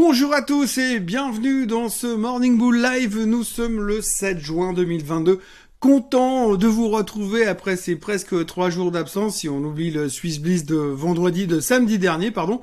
Bonjour à tous et bienvenue dans ce Morning Bull Live. Nous sommes le 7 juin 2022. Content de vous retrouver après ces presque trois jours d'absence, si on oublie le Swiss Bliss de vendredi, de samedi dernier, pardon.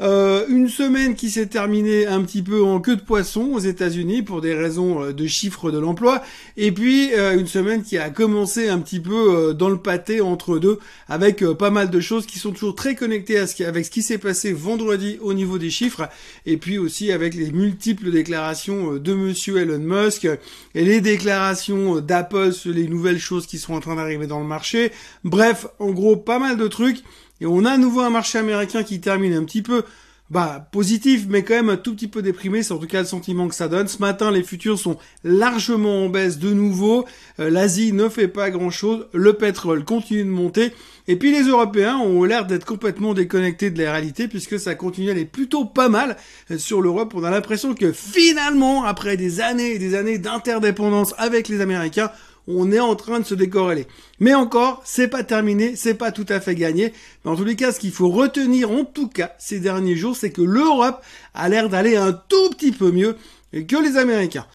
Euh, une semaine qui s'est terminée un petit peu en queue de poisson aux États-Unis pour des raisons euh, de chiffres de l'emploi, et puis euh, une semaine qui a commencé un petit peu dans le pâté entre deux, avec pas mal de choses qui sont toujours très connectées avec ce qui s'est passé vendredi au niveau des chiffres, et puis aussi avec les multiples déclarations de Monsieur Elon Musk et les déclarations d'Apple sur les nouvelles choses qui sont en train d'arriver dans le marché. Bref, en gros, pas mal de trucs. Et on a à nouveau un marché américain qui termine un petit peu bah, positif, mais quand même un tout petit peu déprimé. C'est en tout cas le sentiment que ça donne. Ce matin, les futurs sont largement en baisse de nouveau. Euh, L'Asie ne fait pas grand-chose. Le pétrole continue de monter. Et puis les Européens ont l'air d'être complètement déconnectés de la réalité puisque ça continue à aller plutôt pas mal euh, sur l'Europe. On a l'impression que finalement, après des années et des années d'interdépendance avec les Américains, on est en train de se décorréler. Mais encore, c'est pas terminé, c'est pas tout à fait gagné. Mais en tous les cas, ce qu'il faut retenir en tout cas ces derniers jours, c'est que l'Europe a l'air d'aller un tout petit peu mieux que les Américains.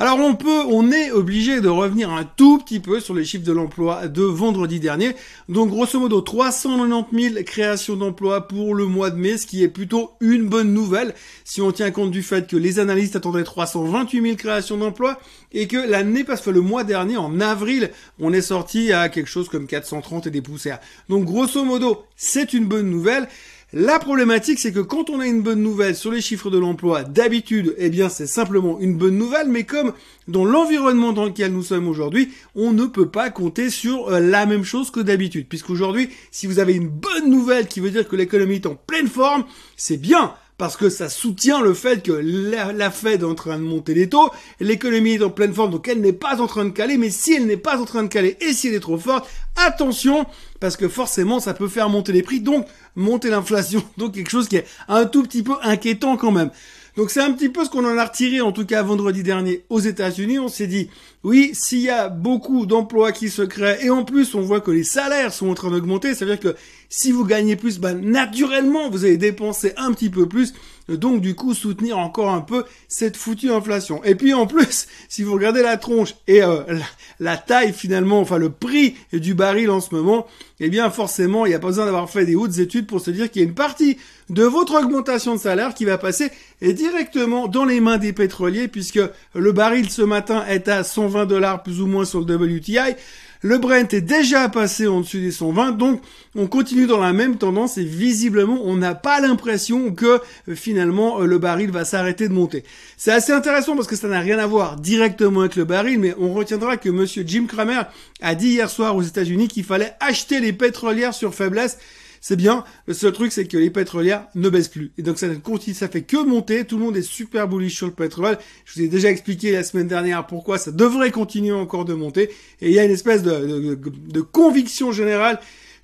Alors on peut, on est obligé de revenir un tout petit peu sur les chiffres de l'emploi de vendredi dernier. Donc grosso modo 390 000 créations d'emplois pour le mois de mai, ce qui est plutôt une bonne nouvelle si on tient compte du fait que les analystes attendaient 328 000 créations d'emplois et que l'année parce que le mois dernier en avril on est sorti à quelque chose comme 430 et des poussières. Donc grosso modo c'est une bonne nouvelle. La problématique, c'est que quand on a une bonne nouvelle sur les chiffres de l'emploi, d'habitude, eh bien, c'est simplement une bonne nouvelle, mais comme dans l'environnement dans lequel nous sommes aujourd'hui, on ne peut pas compter sur euh, la même chose que d'habitude. Puisqu'aujourd'hui, si vous avez une bonne nouvelle qui veut dire que l'économie est en pleine forme, c'est bien parce que ça soutient le fait que la, Fed est en train de monter les taux, l'économie est en pleine forme, donc elle n'est pas en train de caler, mais si elle n'est pas en train de caler et si elle est trop forte, attention, parce que forcément ça peut faire monter les prix, donc monter l'inflation, donc quelque chose qui est un tout petit peu inquiétant quand même. Donc c'est un petit peu ce qu'on en a retiré en tout cas vendredi dernier aux États-Unis. On s'est dit oui, s'il y a beaucoup d'emplois qui se créent et en plus on voit que les salaires sont en train d'augmenter, ça veut dire que si vous gagnez plus, bah, naturellement vous allez dépenser un petit peu plus donc du coup soutenir encore un peu cette foutue inflation. Et puis en plus, si vous regardez la tronche et euh, la, taille finalement, enfin le prix du baril en ce moment, eh bien forcément il n'y a pas besoin d'avoir fait des hautes études pour se dire qu'il y a une partie de votre augmentation de salaire qui va passer directement dans les mains des pétroliers puisque le baril ce matin est à 120 dollars plus ou moins sur le WTI. Le Brent est déjà passé en dessus des 120, donc on continue dans la même tendance et visiblement on n'a pas l'impression que euh, finalement euh, le baril va s'arrêter de monter. C'est assez intéressant parce que ça n'a rien à voir directement avec le baril, mais on retiendra que monsieur Jim Cramer a dit hier soir aux États-Unis qu'il fallait acheter les pétrolières sur faiblesse c'est bien. Le seul truc, c'est que les pétrolières ne baissent plus. Et donc, ça continue, ça fait que monter. Tout le monde est super bullish sur le pétrole. Je vous ai déjà expliqué la semaine dernière pourquoi ça devrait continuer encore de monter. Et il y a une espèce de, de conviction générale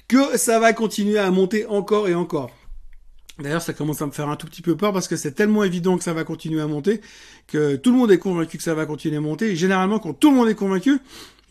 que ça va continuer à monter encore et encore. D'ailleurs, ça commence à me faire un tout petit peu peur parce que c'est tellement évident que ça va continuer à monter que tout le monde est convaincu que ça va continuer à monter. Et généralement, quand tout le monde est convaincu,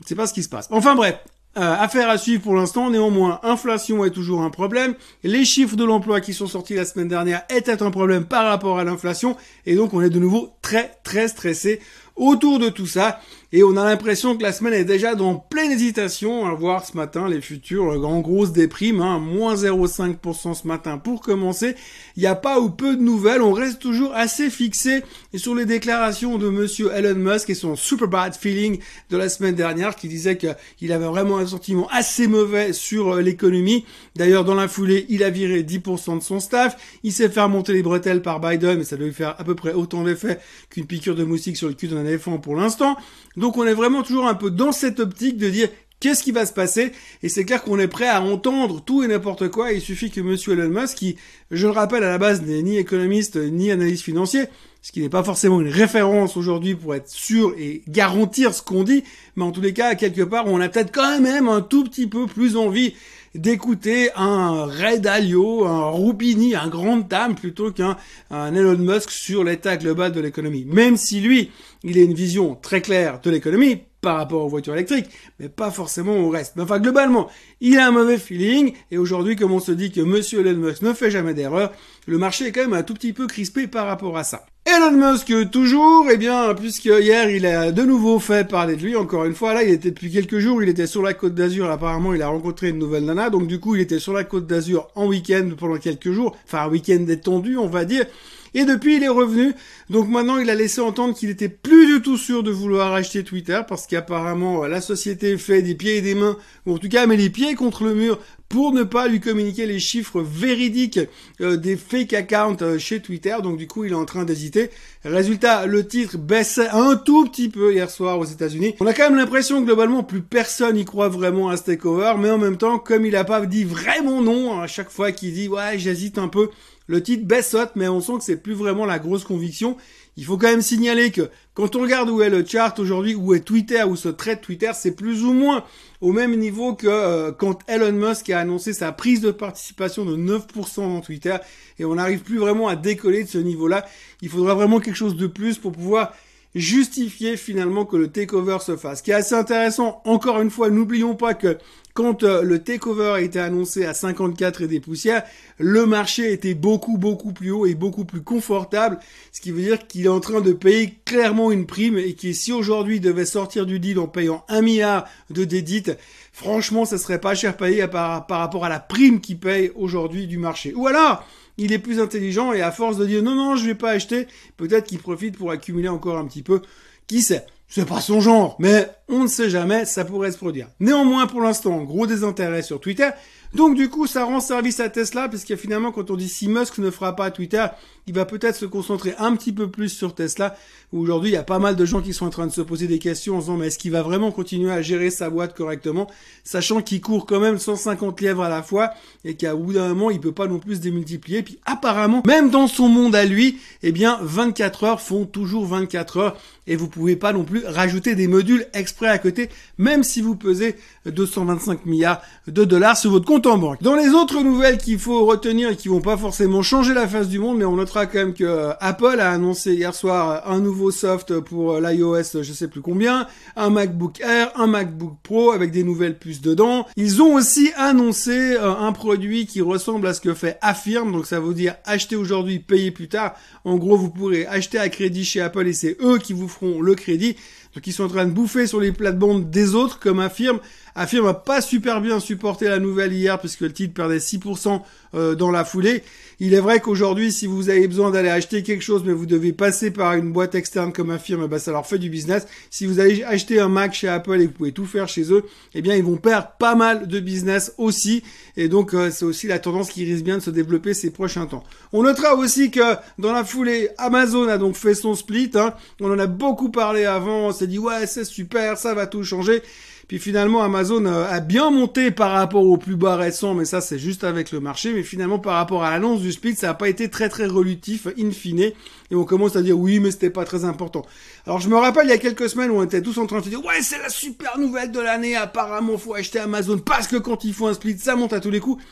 c'est pas ce qui se passe. Enfin bref, euh, affaire à suivre pour l'instant. Néanmoins, inflation est toujours un problème. Les chiffres de l'emploi qui sont sortis la semaine dernière étaient un problème par rapport à l'inflation. Et donc, on est de nouveau très, très stressé autour de tout ça. Et on a l'impression que la semaine est déjà dans pleine hésitation à voir ce matin les futurs en grosse déprime, hein, moins 0,5% ce matin pour commencer. Il n'y a pas ou peu de nouvelles, on reste toujours assez fixé sur les déclarations de monsieur Elon Musk et son super bad feeling de la semaine dernière qui disait qu'il avait vraiment un sentiment assez mauvais sur euh, l'économie. D'ailleurs, dans la foulée, il a viré 10% de son staff, il s'est fait remonter les bretelles par Biden, mais ça doit lui faire à peu près autant d'effet qu'une piqûre de moustique sur le cul d'un pour l'instant. Donc on est vraiment toujours un peu dans cette optique de dire qu'est-ce qui va se passer? Et c'est clair qu'on est prêt à entendre tout et n'importe quoi. Il suffit que Monsieur Elon Musk, qui, je le rappelle, à la base n'est ni économiste ni analyste financier, ce qui n'est pas forcément une référence aujourd'hui pour être sûr et garantir ce qu'on dit, mais en tous les cas, quelque part, on a peut-être quand même un tout petit peu plus envie d'écouter un Ray Dalio, un Rubini, un grand dame plutôt qu'un Elon Musk sur l'état global de l'économie. Même si lui, il a une vision très claire de l'économie, par rapport aux voitures électriques, mais pas forcément au reste. Mais enfin, globalement, il a un mauvais feeling, et aujourd'hui, comme on se dit que Monsieur Elon Musk ne fait jamais d'erreur, le marché est quand même un tout petit peu crispé par rapport à ça. Elon Musk toujours, eh bien, puisque hier il a de nouveau fait parler de lui, encore une fois, là il était depuis quelques jours, il était sur la côte d'Azur, apparemment il a rencontré une nouvelle nana, donc du coup il était sur la côte d'Azur en week-end pendant quelques jours, enfin un week-end détendu on va dire, et depuis, il est revenu. Donc maintenant, il a laissé entendre qu'il était plus du tout sûr de vouloir acheter Twitter parce qu'apparemment, la société fait des pieds et des mains, ou en tout cas met les pieds contre le mur pour ne pas lui communiquer les chiffres véridiques euh, des fake accounts euh, chez Twitter. Donc du coup, il est en train d'hésiter. Résultat, le titre baisse un tout petit peu hier soir aux États-Unis. On a quand même l'impression que globalement, plus personne y croit vraiment à ce takeover, mais en même temps, comme il a pas dit vraiment non à chaque fois qu'il dit ouais, j'hésite un peu, le titre baissote, mais on sent que c'est plus vraiment la grosse conviction. Il faut quand même signaler que quand on regarde où est le chart aujourd'hui, où est Twitter, où se traite Twitter, c'est plus ou moins au même niveau que euh, quand Elon Musk a annoncé sa prise de participation de 9% dans Twitter, et on n'arrive plus vraiment à décoller de ce niveau-là. Il faudra vraiment quelque chose de plus pour pouvoir justifier finalement que le takeover se fasse. Ce qui est assez intéressant, encore une fois, n'oublions pas que quand euh, le takeover a été annoncé à 54 et des poussières, le marché était beaucoup beaucoup plus haut et beaucoup plus confortable, ce qui veut dire qu'il est en train de payer clairement une prime et qui si aujourd'hui devait sortir du deal en payant un milliard de dédit, franchement, ça serait pas cher payé par, par rapport à la prime qu'il paye aujourd'hui du marché. Ou alors, il est plus intelligent et à force de dire non non je vais pas acheter, peut-être qu'il profite pour accumuler encore un petit peu. Qui sait? C'est pas son genre, mais on ne sait jamais, ça pourrait se produire. Néanmoins, pour l'instant, gros désintérêt sur Twitter. Donc du coup, ça rend service à Tesla, puisque finalement, quand on dit si Musk ne fera pas Twitter, il va peut-être se concentrer un petit peu plus sur Tesla, aujourd'hui, il y a pas mal de gens qui sont en train de se poser des questions en disant, mais est-ce qu'il va vraiment continuer à gérer sa boîte correctement, sachant qu'il court quand même 150 lièvres à la fois, et qu'à bout d'un moment, il peut pas non plus se démultiplier. Puis apparemment, même dans son monde à lui, eh bien, 24 heures font toujours 24 heures, et vous pouvez pas non plus rajouter des modules exprès à côté, même si vous pesez 225 milliards de dollars sur votre compte Dans les autres nouvelles qu'il faut retenir et qui vont pas forcément changer la face du monde, mais on notera quand même que euh, Apple a annoncé hier soir un nouveau soft pour euh, l'iOS, je sais plus combien, un MacBook Air, un MacBook Pro avec des nouvelles puces dedans. Ils ont aussi annoncé euh, un produit qui ressemble à ce que fait Affirm, donc ça veut dire acheter aujourd'hui, payer plus tard. En gros, vous pourrez acheter à crédit chez Apple et c'est eux qui vous feront le crédit. Donc ils sont en train de bouffer sur les plates-bandes des autres, comme affirme. Affirme a pas super bien supporté la nouvelle hier, puisque le titre perdait 6% euh, dans la foulée. Il est vrai qu'aujourd'hui, si vous avez besoin d'aller acheter quelque chose, mais vous devez passer par une boîte externe comme Affirme, bah, ça leur fait du business. Si vous allez acheter un Mac chez Apple et que vous pouvez tout faire chez eux, eh bien, ils vont perdre pas mal de business aussi. Et donc, euh, c'est aussi la tendance qui risque bien de se développer ces prochains temps. On notera aussi que dans la foulée, Amazon a donc fait son split. Hein. On en a beaucoup parlé avant dit ouais c'est super, ça va tout changer. Puis finalement Amazon euh, a bien monté par rapport au plus bas récent, mais ça c'est juste avec le marché. Mais finalement par rapport à l'annonce du split, ça n'a pas été très très relutif in fine. Et on commence à dire oui mais c'était pas très important. Alors je me rappelle il y a quelques semaines où on était tous en train de se dire ouais c'est la super nouvelle de l'année, apparemment faut acheter Amazon parce que quand ils font un split ça monte à tous les coups.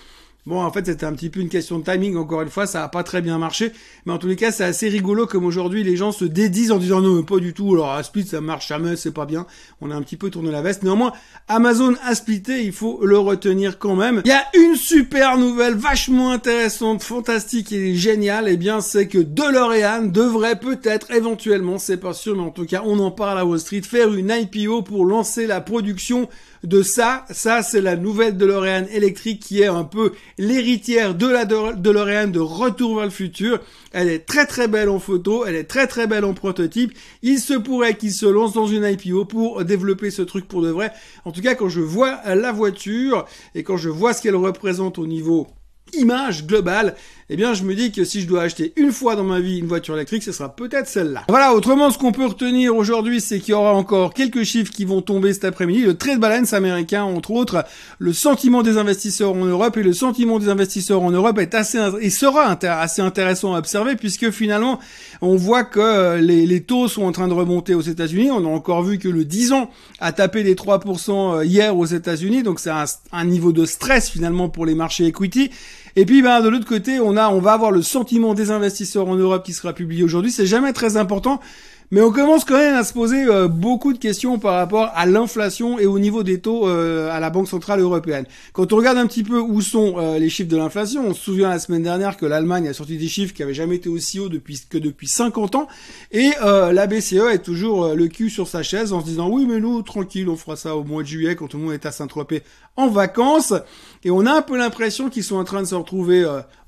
Bon, en fait, c'était un petit peu une question de timing, encore une fois, ça a pas très bien marché. Mais en tous les cas, c'est assez rigolo comme aujourd'hui, les gens se dédisent en disant non, mais pas du tout. Alors, à split, ça marche jamais, c'est pas bien. On a un petit peu tourné la veste. Néanmoins, Amazon a splitté, il faut le retenir quand même. Il y a une super nouvelle, vachement intéressante, fantastique et géniale. Eh bien, c'est que DeLorean devrait peut-être, éventuellement, c'est pas sûr, mais en tout cas, on en parle à Wall Street, faire une IPO pour lancer la production de ça. Ça, c'est la nouvelle DeLorean électrique qui est un peu l'héritière de la DeLorean de Retour vers le futur. Elle est très très belle en photo, elle est très très belle en prototype. Il se pourrait qu'il se lance dans une IPO pour développer ce truc pour de vrai. En tout cas, quand je vois la voiture et quand je vois ce qu'elle représente au niveau image globale, eh bien je me dis que si je dois acheter une fois dans ma vie une voiture électrique, ce sera peut-être celle-là. Voilà, autrement ce qu'on peut retenir aujourd'hui, c'est qu'il y aura encore quelques chiffres qui vont tomber cet après-midi. Le trade balance américain, entre autres, le sentiment des investisseurs en Europe et le sentiment des investisseurs en Europe est assez et sera assez intéressant à observer puisque finalement on voit que euh, les, taux sont en train de remonter aux États-Unis. On a encore vu que le 10 ans a tapé les 3% euh, hier aux États-Unis, donc c'est un, un niveau de stress finalement pour les marchés equity. Et puis, ben, de l'autre côté, on a, on va avoir le sentiment des investisseurs en Europe qui sera publié aujourd'hui. C'est jamais très important. Mais on commence quand même à se poser euh, beaucoup de questions par rapport à l'inflation et au niveau des taux euh, à la Banque Centrale Européenne. Quand on regarde un petit peu où sont euh, les chiffres de l'inflation, on se souvient la semaine dernière que l'Allemagne a sorti des chiffres qui n'avaient jamais été aussi hauts depuis, que depuis 50 ans, et la BCE est toujours le cul sur sa chaise en se disant oui mais nous, tranquille, on fera ça au mois de juillet quand tout le monde est à Saint-Tropez en vacances, et on a un peu l'impression qu'ils sont en train de se retrouver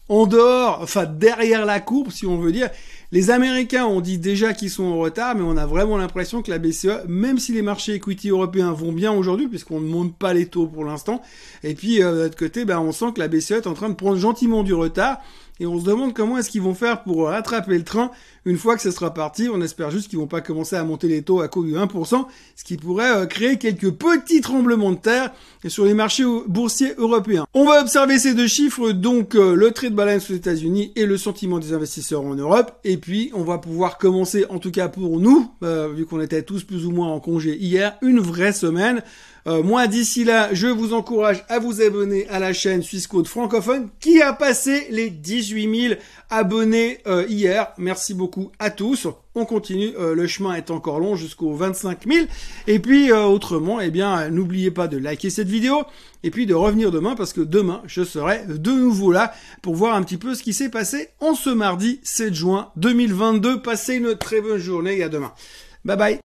en dehors, enfin derrière la courbe si on veut dire. Les Américains ont dit déjà qu'ils sont en retard, mais on a vraiment l'impression que la BCE, même si les marchés equity européens vont bien aujourd'hui, puisqu'on ne monte pas les taux pour l'instant, et puis euh, de côté, ben, on sent que la BCE est en train de prendre gentiment du retard, et on se demande comment est-ce qu'ils vont faire pour rattraper le train une fois que ce sera parti. On espère juste qu'ils vont pas commencer à monter les taux à cause du 1%, ce qui pourrait euh, créer quelques petits tremblements de terre sur les marchés boursiers européens. On va observer ces deux chiffres, donc euh, le trade balance aux États-Unis et le sentiment des investisseurs en Europe, et puis on va pouvoir commencer, en tout cas pour nous, euh, vu qu'on était tous plus ou moins en congé hier, une vraie semaine. Euh, moi, d'ici là, je vous encourage à vous abonner à la chaîne Suisse Code francophone qui a passé les 18 000 abonnés euh, hier. Merci beaucoup à tous. On continue, le chemin est encore long jusqu'aux 25 000. Et puis autrement, eh bien, n'oubliez pas de liker cette vidéo et puis de revenir demain parce que demain, je serai de nouveau là pour voir un petit peu ce qui s'est passé en ce mardi 7 juin 2022. Passez une très bonne journée et à demain. Bye bye